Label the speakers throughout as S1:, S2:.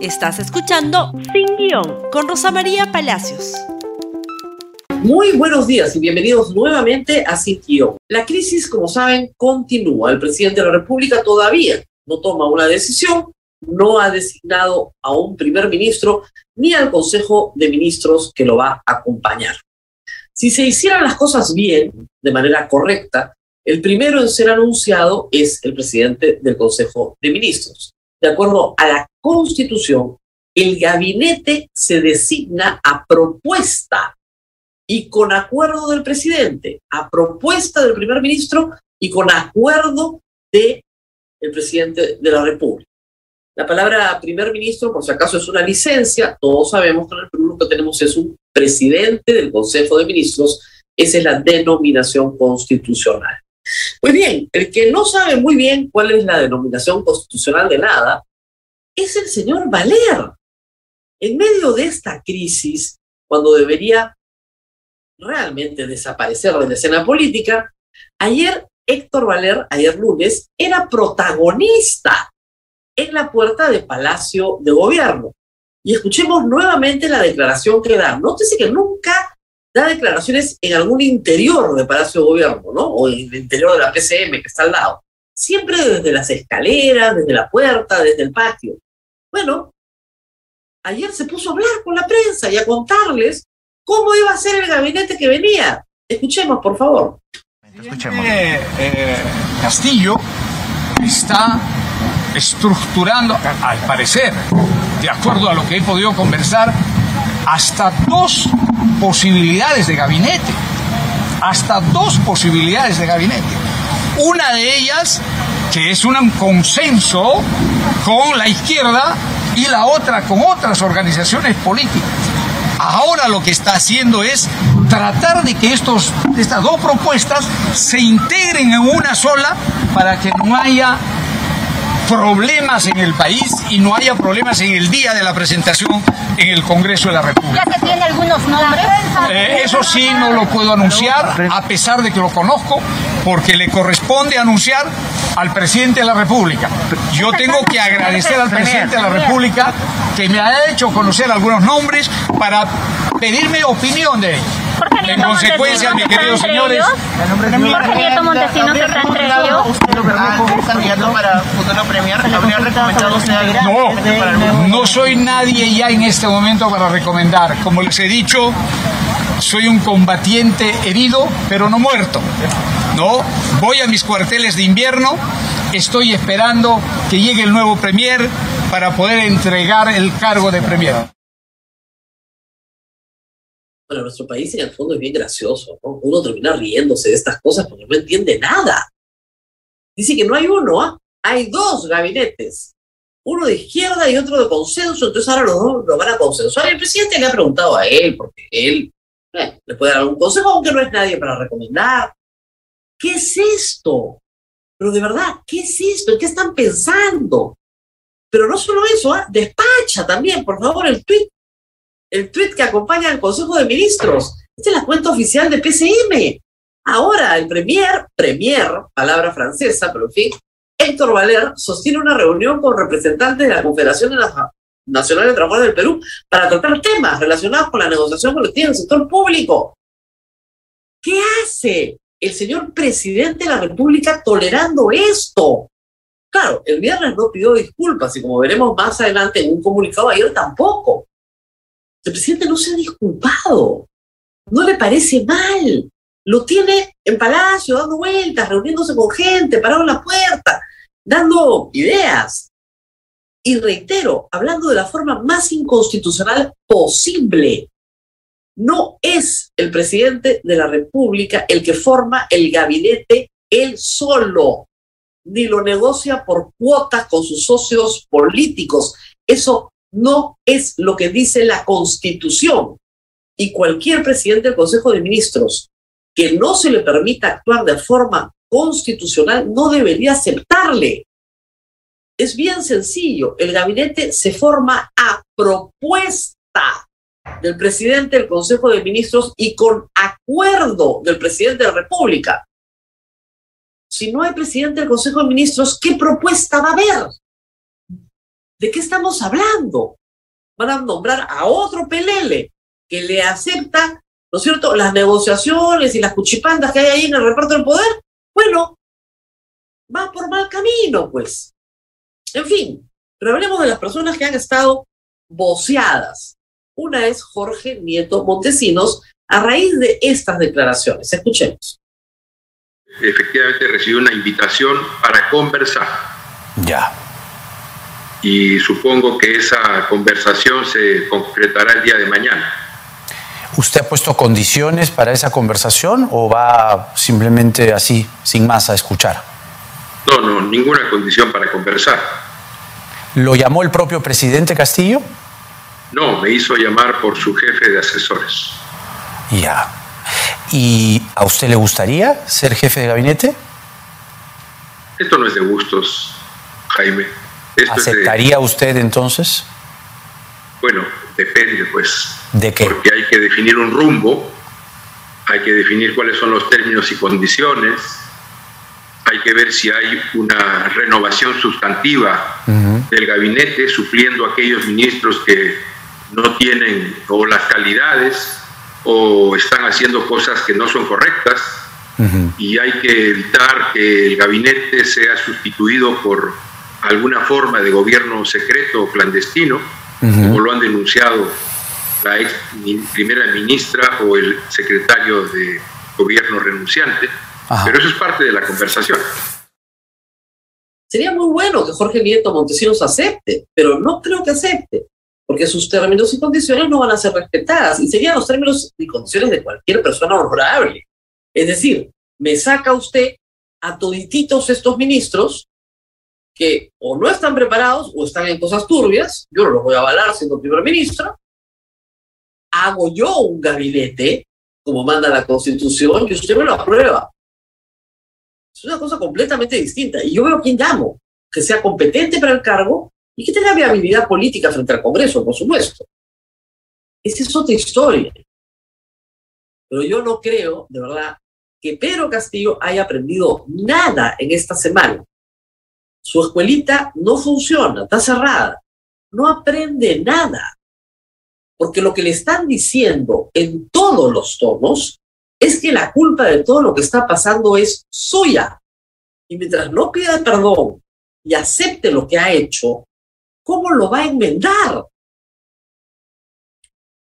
S1: Estás escuchando Sin Guión con Rosa María Palacios.
S2: Muy buenos días y bienvenidos nuevamente a Sin Guión. La crisis, como saben, continúa. El presidente de la República todavía no toma una decisión, no ha designado a un primer ministro ni al Consejo de Ministros que lo va a acompañar. Si se hicieran las cosas bien, de manera correcta, el primero en ser anunciado es el presidente del Consejo de Ministros. De acuerdo a la Constitución, el gabinete se designa a propuesta y con acuerdo del presidente, a propuesta del primer ministro y con acuerdo del presidente de la República. La palabra primer ministro, por si acaso, es una licencia. Todos sabemos que en el Perú lo que tenemos es un presidente del Consejo de Ministros. Esa es la denominación constitucional. Pues bien, el que no sabe muy bien cuál es la denominación constitucional de nada es el señor Valer. En medio de esta crisis, cuando debería realmente desaparecer de la escena política, ayer Héctor Valer, ayer lunes, era protagonista en la puerta de Palacio de Gobierno. Y escuchemos nuevamente la declaración que da. Nótese que nunca da declaraciones en algún interior de Palacio de Gobierno, ¿no? O en el interior de la PCM que está al lado. Siempre desde las escaleras, desde la puerta, desde el patio. Bueno, ayer se puso a hablar con la prensa y a contarles cómo iba a ser el gabinete que venía. Escuchemos, por favor.
S3: Escuchemos. Eh, eh, Castillo está estructurando, al parecer, de acuerdo a lo que he podido conversar, hasta dos posibilidades de gabinete. Hasta dos posibilidades de gabinete. Una de ellas, que es un consenso con la izquierda, y la otra con otras organizaciones políticas. Ahora lo que está haciendo es tratar de que estos, estas dos propuestas se integren en una sola para que no haya problemas en el país y no haya problemas en el día de la presentación en el Congreso de la República.
S4: ¿Ya se tiene algunos nombres?
S3: Eh, eso sí no lo puedo anunciar, a pesar de que lo conozco, porque le corresponde anunciar al presidente de la República. Yo tengo que agradecer al presidente de la República que me ha hecho conocer algunos nombres para pedirme opinión de ellos. En consecuencia, mis queridos señores.
S4: Jorge Nieto Montesinos está entre ellos. ¿Usted lo como candidato para futuro premier? ¿Habría recomendado
S3: No, no soy nadie ya en este momento para recomendar. Como les he dicho, soy un combatiente herido, pero no muerto. No, voy a mis cuarteles de invierno, estoy esperando que llegue el nuevo premier para poder entregar el cargo de premier.
S2: Bueno, nuestro país en el fondo es bien gracioso, ¿no? Uno termina riéndose de estas cosas porque no entiende nada. Dice que no hay uno, ¿ah? Hay dos gabinetes. Uno de izquierda y otro de consenso, entonces ahora los dos lo van a consensuar. El presidente le ha preguntado a él, porque él eh, le puede dar algún consejo, aunque no es nadie para recomendar. ¿Qué es esto? Pero de verdad, ¿qué es esto? ¿En qué están pensando? Pero no solo eso, ¿ah? despacha también, por favor, el tweet el tweet que acompaña al Consejo de Ministros. Esta es la cuenta oficial de PCM. Ahora el Premier, Premier, palabra francesa, pero en fin, Héctor Valer sostiene una reunión con representantes de la Confederación Nacional de Trabajadores del Perú para tratar temas relacionados con la negociación colectiva en el sector público. ¿Qué hace el señor presidente de la República tolerando esto? Claro, el viernes no pidió disculpas y como veremos más adelante en un comunicado ayer tampoco. El presidente no se ha disculpado. No le parece mal. Lo tiene en palacio, dando vueltas, reuniéndose con gente, parado en la puerta, dando ideas. Y reitero, hablando de la forma más inconstitucional posible. No es el presidente de la República el que forma el gabinete él solo, ni lo negocia por cuotas con sus socios políticos. Eso no es lo que dice la Constitución. Y cualquier presidente del Consejo de Ministros que no se le permita actuar de forma constitucional no debería aceptarle. Es bien sencillo, el gabinete se forma a propuesta del presidente del Consejo de Ministros y con acuerdo del presidente de la República. Si no hay presidente del Consejo de Ministros, ¿qué propuesta va a haber? ¿De qué estamos hablando? Van a nombrar a otro pelele que le acepta, ¿no es cierto?, las negociaciones y las cuchipandas que hay ahí en el reparto del poder. Bueno, va por mal camino, pues. En fin, pero hablemos de las personas que han estado voceadas. Una es Jorge Nieto Montesinos a raíz de estas declaraciones. Escuchemos.
S5: Efectivamente recibí una invitación para conversar.
S6: Ya.
S5: Y supongo que esa conversación se concretará el día de mañana.
S6: ¿Usted ha puesto condiciones para esa conversación o va simplemente así, sin más, a escuchar?
S5: No, no, ninguna condición para conversar.
S6: ¿Lo llamó el propio presidente Castillo?
S5: No, me hizo llamar por su jefe de asesores.
S6: Ya. ¿Y a usted le gustaría ser jefe de gabinete?
S5: Esto no es de gustos, Jaime. Esto
S6: ¿Aceptaría
S5: de...
S6: usted entonces?
S5: Bueno, depende, pues.
S6: ¿De qué?
S5: Porque hay que definir un rumbo, hay que definir cuáles son los términos y condiciones, hay que ver si hay una renovación sustantiva uh -huh. del gabinete, supliendo a aquellos ministros que no tienen o las calidades o están haciendo cosas que no son correctas uh -huh. y hay que evitar que el gabinete sea sustituido por alguna forma de gobierno secreto o clandestino, uh -huh. como lo han denunciado la ex primera ministra o el secretario de gobierno renunciante. Ajá. Pero eso es parte de la conversación.
S2: Sería muy bueno que Jorge Nieto Montesinos acepte, pero no creo que acepte, porque sus términos y condiciones no van a ser respetadas y serían los términos y condiciones de cualquier persona honorable. Es decir, me saca usted a todititos estos ministros que o no están preparados o están en cosas turbias, yo no los voy a avalar siendo primer ministro, hago yo un gabinete, como manda la Constitución, y usted me lo aprueba. Es una cosa completamente distinta. Y yo veo quién llamo, que sea competente para el cargo y que tenga viabilidad política frente al Congreso, por supuesto. Esa es otra historia. Pero yo no creo, de verdad, que Pedro Castillo haya aprendido nada en esta semana. Su escuelita no funciona, está cerrada. No aprende nada. Porque lo que le están diciendo en todos los tonos es que la culpa de todo lo que está pasando es suya. Y mientras no pida perdón y acepte lo que ha hecho, ¿cómo lo va a enmendar?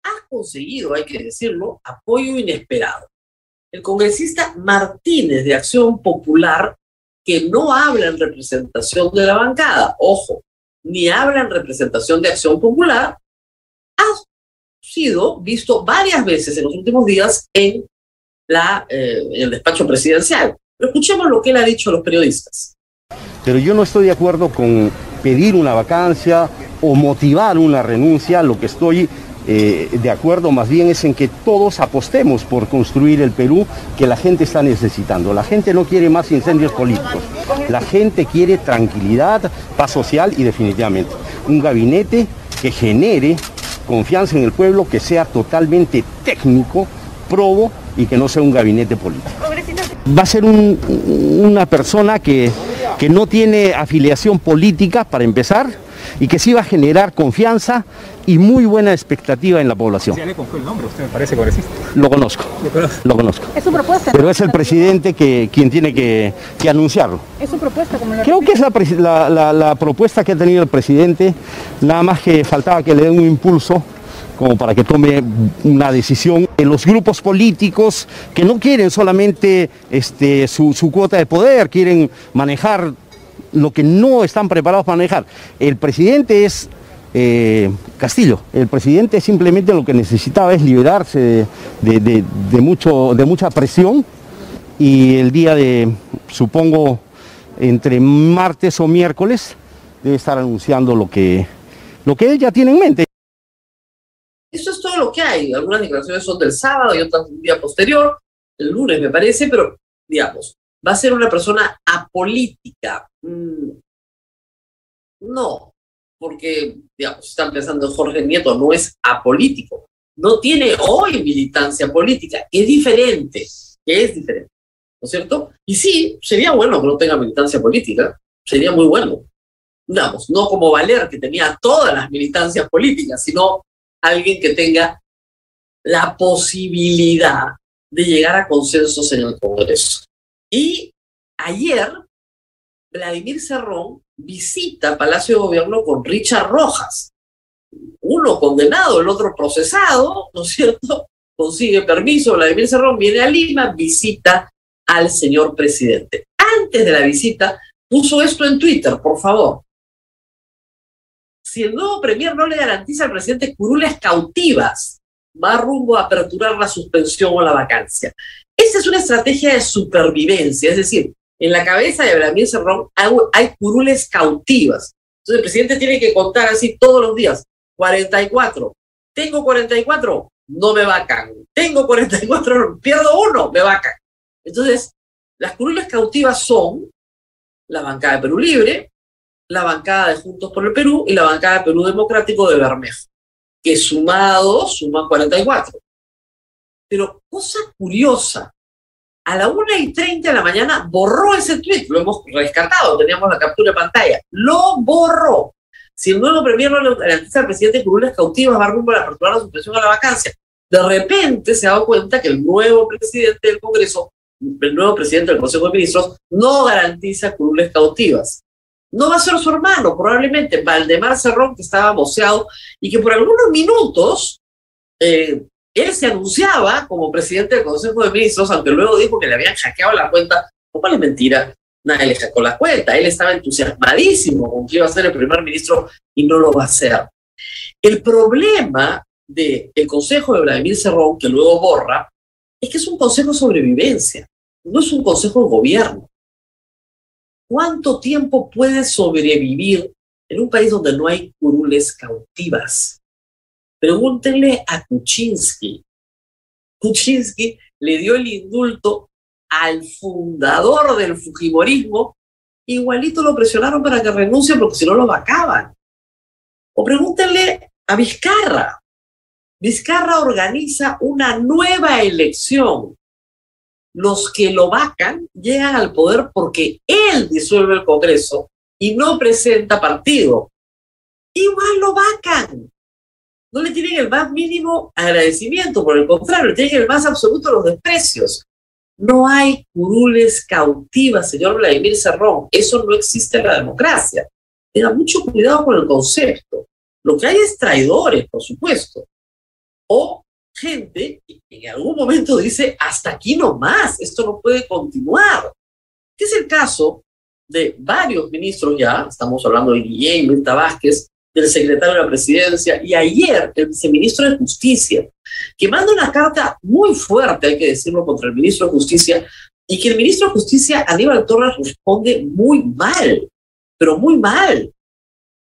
S2: Ha conseguido, hay que decirlo, apoyo inesperado. El congresista Martínez de Acción Popular, que no habla en representación de la bancada, ojo, ni habla en representación de Acción Popular, ha sido visto varias veces en los últimos días en la, eh, en el despacho presidencial. Pero escuchemos lo que él ha dicho a los periodistas.
S7: Pero yo no estoy de acuerdo con pedir una vacancia o motivar una renuncia. Lo que estoy eh, de acuerdo más bien es en que todos apostemos por construir el Perú que la gente está necesitando. La gente no quiere más incendios políticos. La gente quiere tranquilidad, paz social y definitivamente un gabinete que genere confianza en el pueblo, que sea totalmente técnico, probo y que no sea un gabinete político. Va a ser un, una persona que, que no tiene afiliación política para empezar y que sí va a generar confianza y muy buena expectativa en la población.
S8: Ya le confió el nombre, usted me parece congresista.
S7: Lo conozco,
S8: ¿Lo
S7: conozco.
S9: Es su propuesta.
S7: Pero es el presidente que, quien tiene que, que anunciarlo.
S9: Es su propuesta, como
S7: Creo que es la, pres- la- la- la propuesta que ha tenido el presidente, nada más que faltaba que le den un impulso como para que tome una decisión. En los grupos políticos que no quieren solamente este, su, su cuota de poder, quieren manejar lo que no están preparados para manejar. El presidente es eh, Castillo. El presidente simplemente lo que necesitaba es liberarse de, mucho, de mucha presión y el día de, supongo, entre martes o miércoles, debe estar anunciando lo que, lo que él ya tiene en mente.
S2: Eso es todo lo que hay. Algunas declaraciones son del sábado y otras un día posterior, el lunes me parece, pero digamos, va a ser una persona apolítica. Mm, no, porque, digamos, están pensando en Jorge Nieto, no es apolítico. No tiene hoy militancia política, es diferente, que es diferente, ¿no es cierto? Y sí, sería bueno que no tenga militancia política, sería muy bueno. digamos, no como Valer, que tenía todas las militancias políticas, sino alguien que tenga la posibilidad de llegar a consensos en el Congreso. Y ayer, Vladimir Cerrón visita Palacio de Gobierno con Richard Rojas, uno condenado, el otro procesado, ¿no es cierto? Consigue permiso, Vladimir Cerrón viene a Lima, visita al señor presidente. Antes de la visita, puso esto en Twitter, por favor. Si el nuevo premier no le garantiza al presidente curules cautivas, va rumbo a aperturar la suspensión o la vacancia. Esa es una estrategia de supervivencia, es decir, en la cabeza de Vladimir Cerrón hay, curules cautivas. Entonces el presidente tiene que contar así todos los días, 44. Tengo 44, no me vacan. Tengo 44, pierdo uno, me vacan. Entonces, las curules cautivas son la bancada de Perú Libre, la bancada de Juntos por el Perú y la bancada de Perú Democrático de Bermejo, que sumado suman 44. Pero cosa curiosa, a la 1 y 30 de la mañana borró ese tweet, lo hemos rescatado, teníamos la captura de pantalla, lo borró. Si el nuevo premier no garantiza al presidente curules cautivas, va rumbo a la apertura de la suspensión a la vacancia. De repente se ha dado cuenta que el nuevo presidente del Congreso el nuevo presidente del Consejo de Ministros no garantiza curules cautivas. No va a ser su hermano, probablemente Valdemar Cerrón, que estaba boceado y que por algunos minutos eh, él se anunciaba como presidente del Consejo de Ministros, aunque luego dijo que le habían hackeado la cuenta. ¿Cómo es mentira? Nadie le hackeó la cuenta. Él estaba entusiasmadísimo con que iba a ser el primer ministro y no lo va a ser. El problema del Consejo de Vladimir Cerrón, que luego borra, es que es un consejo de sobrevivencia no es un consejo de gobierno. ¿Cuánto tiempo puede sobrevivir en un país donde no hay curules cautivas? Pregúntenle a Kuczynski. Kuczynski le dio el indulto al fundador del Fujimorismo, igualito lo presionaron para que renuncie porque si no lo vacaban. O pregúntenle a Vizcarra. Vizcarra organiza una nueva elección los que lo vacan llegan al poder porque él disuelve el Congreso y no presenta partido. Igual lo vacan. No le tienen el más mínimo agradecimiento, por el contrario, tienen el más absoluto los desprecios. No hay curules cautivas, señor Vladimir Cerrón. Eso no existe en la democracia. Tenga mucho cuidado con el concepto. Lo que hay es traidores, por supuesto. O gente que en algún momento dice, hasta aquí no más, esto no puede continuar. Que es el caso de varios ministros ya, estamos hablando de Guillén, Mirta Vázquez, del secretario de la presidencia, y ayer el viceministro de Justicia, que manda una carta muy fuerte, hay que decirlo, contra el ministro de Justicia, y que el ministro de Justicia, Aníbal Torres, responde muy mal, pero muy mal.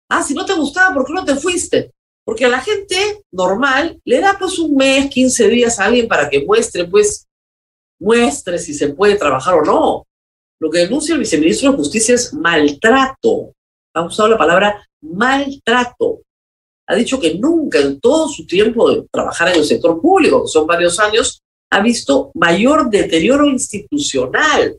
S2: Ah, si no te gustaba, ¿por qué no te fuiste? Porque a la gente normal le da pues un mes, 15 días a alguien para que muestre, pues, muestre si se puede trabajar o no. Lo que denuncia el viceministro de Justicia es maltrato. Ha usado la palabra maltrato. Ha dicho que nunca en todo su tiempo de trabajar en el sector público, que son varios años, ha visto mayor deterioro institucional,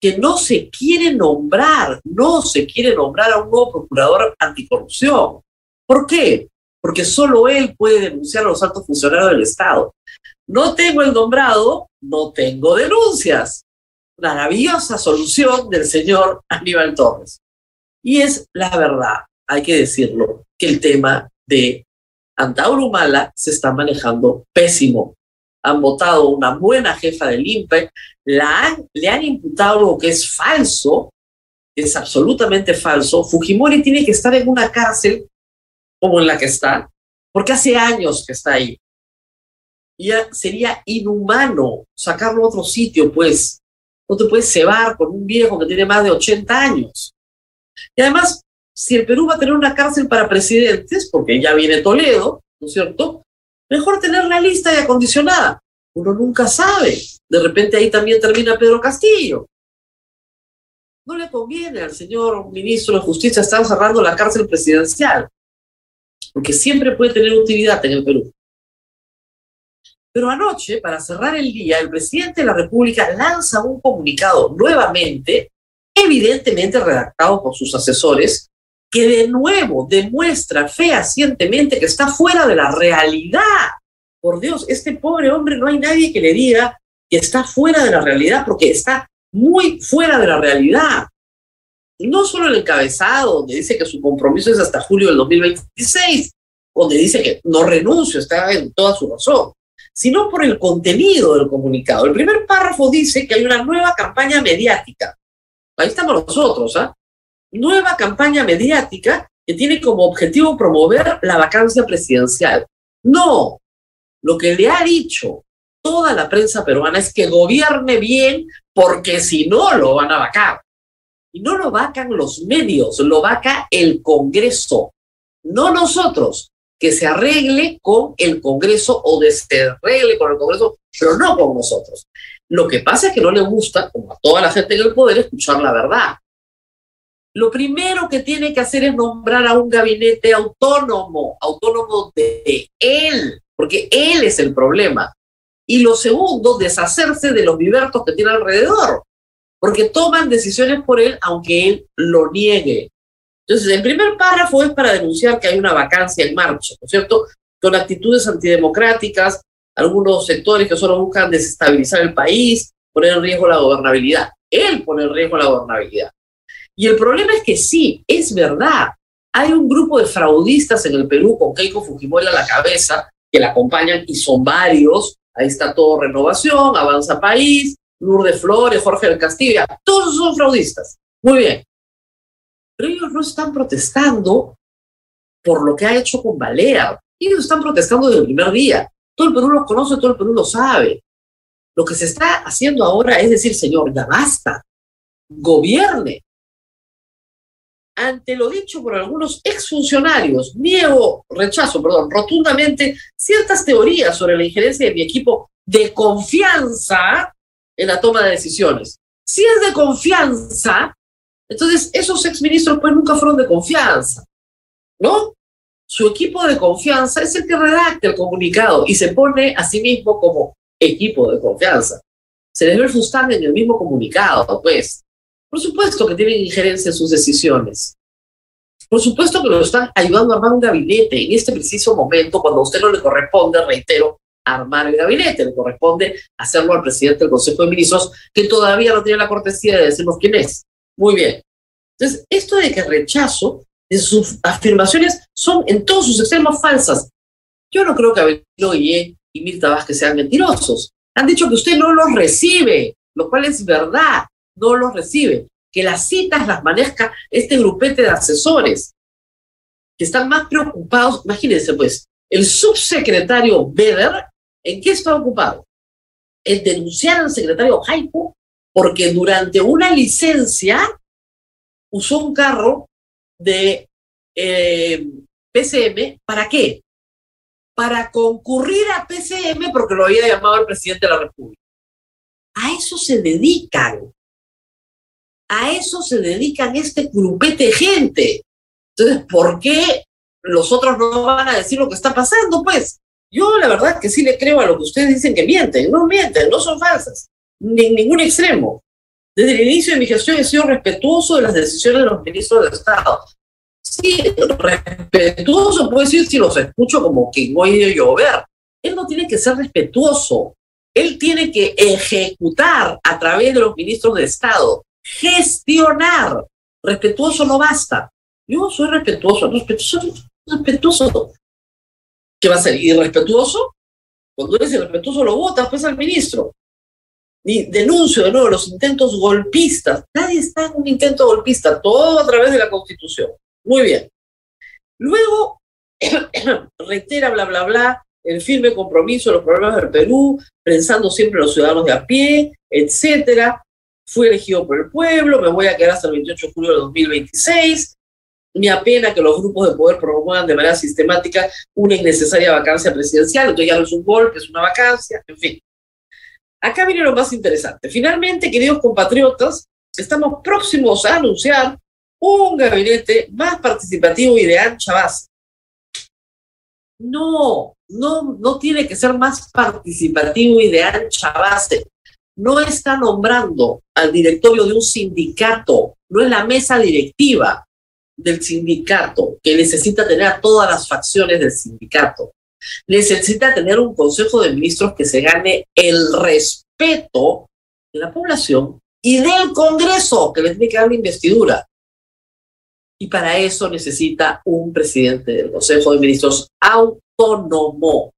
S2: que no se quiere nombrar, no se quiere nombrar a un nuevo procurador anticorrupción. ¿Por qué? porque solo él puede denunciar a los altos funcionarios del Estado. No tengo el nombrado, no tengo denuncias. Maravillosa solución del señor Aníbal Torres. Y es la verdad, hay que decirlo, que el tema de Antauro Humala se está manejando pésimo. Han votado una buena jefa del INPE, la le han imputado algo que es falso, es absolutamente falso. Fujimori tiene que estar en una cárcel como en la que está, porque hace años que está ahí. Y ya sería inhumano sacarlo a otro sitio, pues. No te puedes cebar con un viejo que tiene más de 80 años. Y además, si el Perú va a tener una cárcel para presidentes, porque ya viene Toledo, ¿no es cierto? Mejor tener la lista ya acondicionada. Uno nunca sabe. De repente ahí también termina Pedro Castillo. No le conviene al señor ministro de Justicia estar cerrando la cárcel presidencial porque siempre puede tener utilidad en el Perú. Pero anoche, para cerrar el día, el presidente de la República lanza un comunicado nuevamente, evidentemente redactado por sus asesores, que de nuevo demuestra fehacientemente que está fuera de la realidad. Por Dios, este pobre hombre no hay nadie que le diga que está fuera de la realidad, porque está muy fuera de la realidad. No solo el encabezado, donde dice que su compromiso es hasta julio del 2026, donde dice que no renuncio, está en toda su razón, sino por el contenido del comunicado. El primer párrafo dice que hay una nueva campaña mediática. Ahí estamos nosotros, ¿ah? nueva campaña mediática que tiene como objetivo promover la vacancia presidencial. No, lo que le ha dicho toda la prensa peruana es que gobierne bien porque si no lo van a vacar. Y no lo vacan los medios, lo vaca el Congreso, no nosotros, que se arregle con el Congreso o de se arregle con el Congreso, pero no con nosotros. Lo que pasa es que no le gusta, como a toda la gente en el poder, escuchar la verdad lo primero que tiene que hacer es nombrar a un gabinete autónomo, autónomo de él, porque él es el problema. Y lo segundo, deshacerse de los libertos que tiene alrededor, porque toman decisiones por él aunque él lo niegue. Entonces, el primer párrafo es para denunciar que hay una vacancia en marcha, ¿no es cierto? Con actitudes antidemocráticas, algunos sectores que solo buscan desestabilizar el país, poner en riesgo la gobernabilidad. Él pone en riesgo la gobernabilidad. Y el problema es que sí, es verdad. Hay un grupo de fraudistas en el Perú con Keiko Fujimori a la cabeza que la acompañan y son varios. Ahí está todo Renovación, Avanza País, Lourdes Flores, Jorge del Castillo. Todos son fraudistas. Muy bien. Pero ellos no están protestando por lo que ha hecho con Balea. Ellos están protestando desde el primer día. Todo el Perú los conoce, todo el Perú lo sabe. Lo que se está haciendo ahora es decir, señor, ya basta. Gobierne ante lo dicho por algunos exfuncionarios, niego, rechazo, perdón, rotundamente ciertas teorías sobre la injerencia de mi equipo de confianza en la toma de decisiones. Si es de confianza, entonces esos exministros pues nunca fueron de confianza, ¿no? Su equipo de confianza es el que redacta el comunicado y se pone a sí mismo como equipo de confianza. Se les ve en el mismo comunicado, pues. Por supuesto que tienen injerencia en sus decisiones. Por supuesto que lo están ayudando a armar un gabinete en este preciso momento, cuando a usted no le corresponde, reitero, armar el gabinete, le corresponde hacerlo al presidente del Consejo de Ministros, que todavía no tiene la cortesía de decirnos quién es. Muy bien. Entonces, esto de que rechazo sus afirmaciones son en todos sus extremos falsas. Yo no creo que Abelino y Mirta Vázquez sean mentirosos. Han dicho que usted no los recibe, lo cual es verdad no los recibe, que las citas las maneja este grupete de asesores, que están más preocupados, imagínense pues, el subsecretario Beder, ¿en qué está ocupado? En denunciar al secretario Jaipo porque durante una licencia usó un carro de eh, PCM, ¿para qué? Para concurrir a PCM porque lo había llamado el presidente de la República. A eso se dedican. A eso se dedican este grupete de gente. Entonces, ¿por qué los otros no van a decir lo que está pasando? Pues yo la verdad que sí le creo a lo que ustedes dicen que mienten. No mienten, no son falsas, ni en ningún extremo. Desde el inicio de mi gestión he sido respetuoso de las decisiones de los ministros de Estado. Sí, respetuoso puedo decir si los escucho como que voy a llover. Él no tiene que ser respetuoso. Él tiene que ejecutar a través de los ministros de Estado gestionar. Respetuoso no basta. Yo soy respetuoso, respetuoso, respetuoso. ¿Qué va a ser? ¿Irrespetuoso? Cuando eres irrespetuoso lo votas pues al ministro. Y denuncio de nuevo los intentos golpistas. Nadie está en un intento golpista, todo a través de la Constitución. Muy bien. Luego, reitera, bla, bla, bla, el firme compromiso de los problemas del Perú, pensando siempre en los ciudadanos de a pie, etcétera fui elegido por el pueblo, me voy a quedar hasta el 28 de julio de 2026. Me apena que los grupos de poder promuevan de manera sistemática una innecesaria vacancia presidencial, entonces ya no es un golpe, es una vacancia, en fin. Acá viene lo más interesante. Finalmente, queridos compatriotas, estamos próximos a anunciar un gabinete más participativo y de ancha base. No, no, no tiene que ser más participativo y de ancha base no está nombrando al directorio de un sindicato, no es la mesa directiva, del sindicato, que necesita tener a todas las facciones del sindicato, necesita tener un consejo de ministros que se gane el respeto de la población y del Congreso, que le tiene que dar la investidura. Y para eso necesita un presidente del Consejo de Ministros autónomo,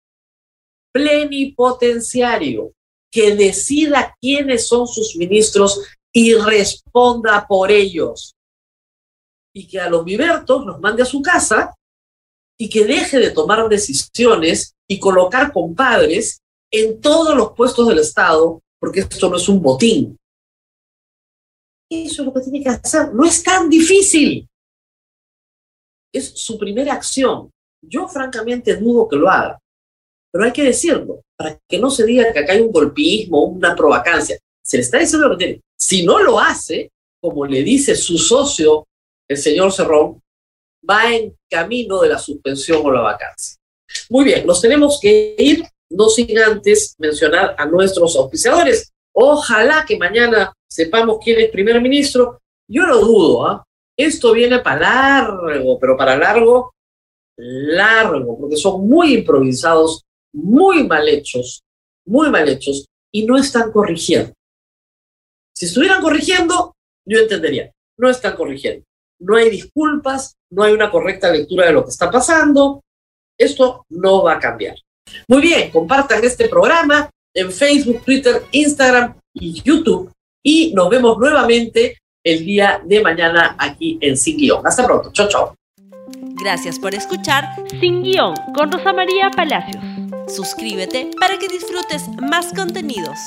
S2: plenipotenciario, que decida quiénes son sus ministros y responda por ellos. Y que a los vivertos los mande a su casa y que deje de tomar decisiones y colocar compadres en todos los puestos del Estado, porque esto no es un botín. Eso es lo que tiene que hacer. No es tan difícil. Es su primera acción. Yo francamente dudo que lo haga, pero hay que decirlo, para que no se diga que acá hay un golpismo, una provacancia. Se le está diciendo lo que tiene. Si no lo hace, como le dice su socio, el señor Cerrón, va en camino de la suspensión o la vacancia. Muy bien, nos tenemos que ir, no sin antes mencionar a nuestros auspiciadores. Ojalá que mañana sepamos quién es primer ministro. Yo lo dudo, ¿ah? Esto viene para largo, pero para largo, largo, porque son muy improvisados, muy mal hechos, muy mal hechos, y no están corrigiendo. Si estuvieran corrigiendo, yo entendería. No están corrigiendo. No hay disculpas, no hay una correcta lectura de lo que está pasando. Esto no va a cambiar. Muy bien, compartan este programa en Facebook, Twitter, Instagram y YouTube y nos vemos nuevamente el día de mañana aquí en Sin Guión. Hasta pronto. Chao, chao.
S1: Gracias por escuchar Sin Guión con Rosa María Palacios. Suscríbete para que disfrutes más contenidos.